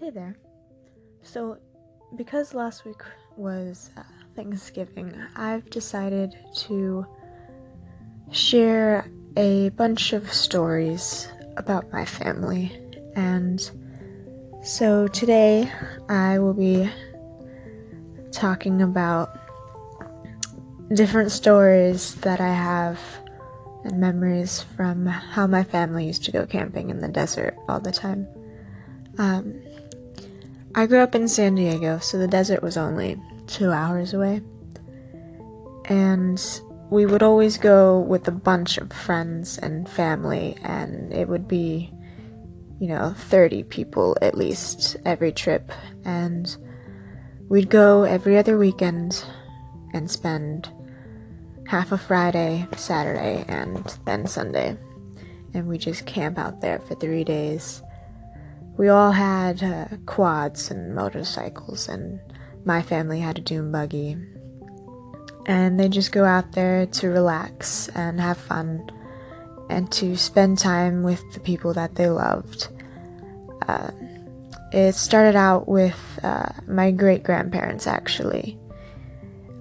Hey there. So, because last week was uh, Thanksgiving, I've decided to share a bunch of stories about my family. And so today I will be talking about different stories that I have and memories from how my family used to go camping in the desert all the time. Um, I grew up in San Diego, so the desert was only two hours away. And we would always go with a bunch of friends and family, and it would be, you know, 30 people at least every trip. And we'd go every other weekend and spend half a Friday, Saturday, and then Sunday. And we just camp out there for three days. We all had uh, quads and motorcycles, and my family had a dune buggy. And they just go out there to relax and have fun and to spend time with the people that they loved. Uh, it started out with uh, my great grandparents, actually.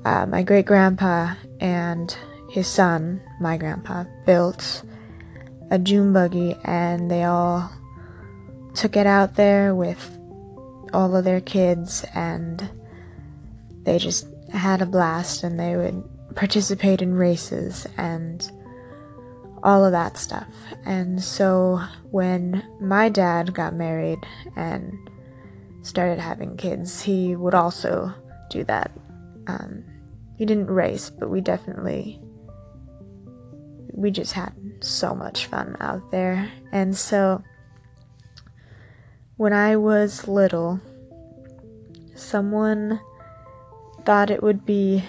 Uh, my great grandpa and his son, my grandpa, built a dune buggy and they all took it out there with all of their kids and they just had a blast and they would participate in races and all of that stuff. And so when my dad got married and started having kids, he would also do that. Um, he didn't race, but we definitely we just had so much fun out there. And so when I was little, someone thought it would be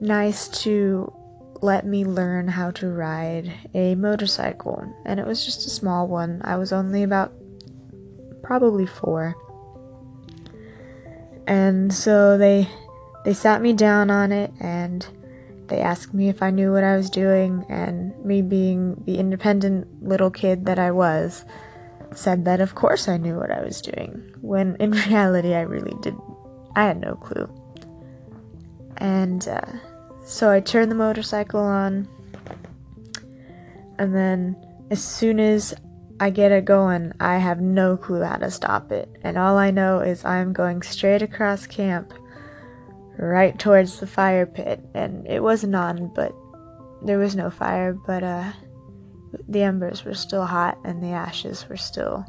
nice to let me learn how to ride a motorcycle. And it was just a small one. I was only about probably 4. And so they they sat me down on it and they asked me if I knew what I was doing, and me being the independent little kid that I was, said that of course I knew what I was doing, when in reality I really did. I had no clue. And uh, so I turned the motorcycle on, and then as soon as I get it going, I have no clue how to stop it, and all I know is I'm going straight across camp right towards the fire pit, and it wasn't on, but there was no fire, but uh, the embers were still hot and the ashes were still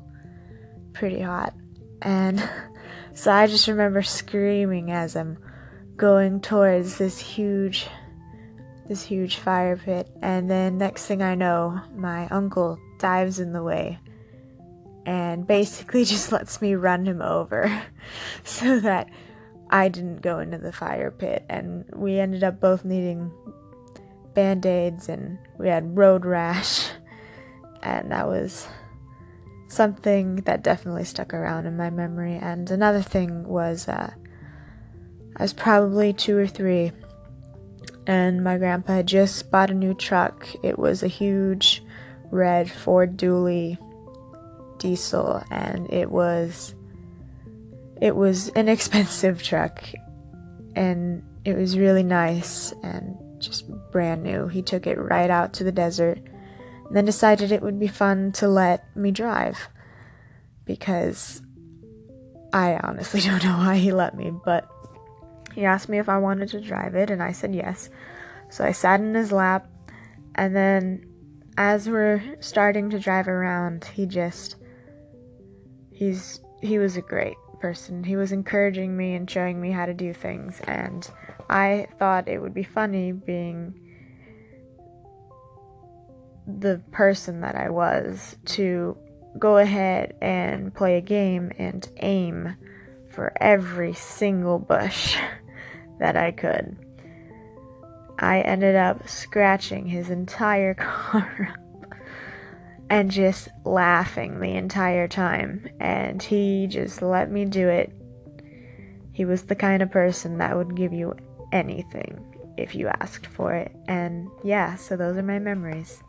pretty hot. And so I just remember screaming as I'm going towards this huge this huge fire pit. And then next thing I know my uncle dives in the way and basically just lets me run him over so that I didn't go into the fire pit, and we ended up both needing band aids, and we had road rash, and that was something that definitely stuck around in my memory. And another thing was, uh, I was probably two or three, and my grandpa had just bought a new truck. It was a huge red Ford Dually diesel, and it was it was an expensive truck and it was really nice and just brand new. He took it right out to the desert then decided it would be fun to let me drive because I honestly don't know why he let me, but he asked me if I wanted to drive it and I said yes. So I sat in his lap and then as we're starting to drive around, he just he's he was a great person. He was encouraging me and showing me how to do things, and I thought it would be funny being the person that I was to go ahead and play a game and aim for every single bush that I could. I ended up scratching his entire car up and just laughing the entire time. And he just let me do it. He was the kind of person that would give you anything if you asked for it. And yeah, so those are my memories.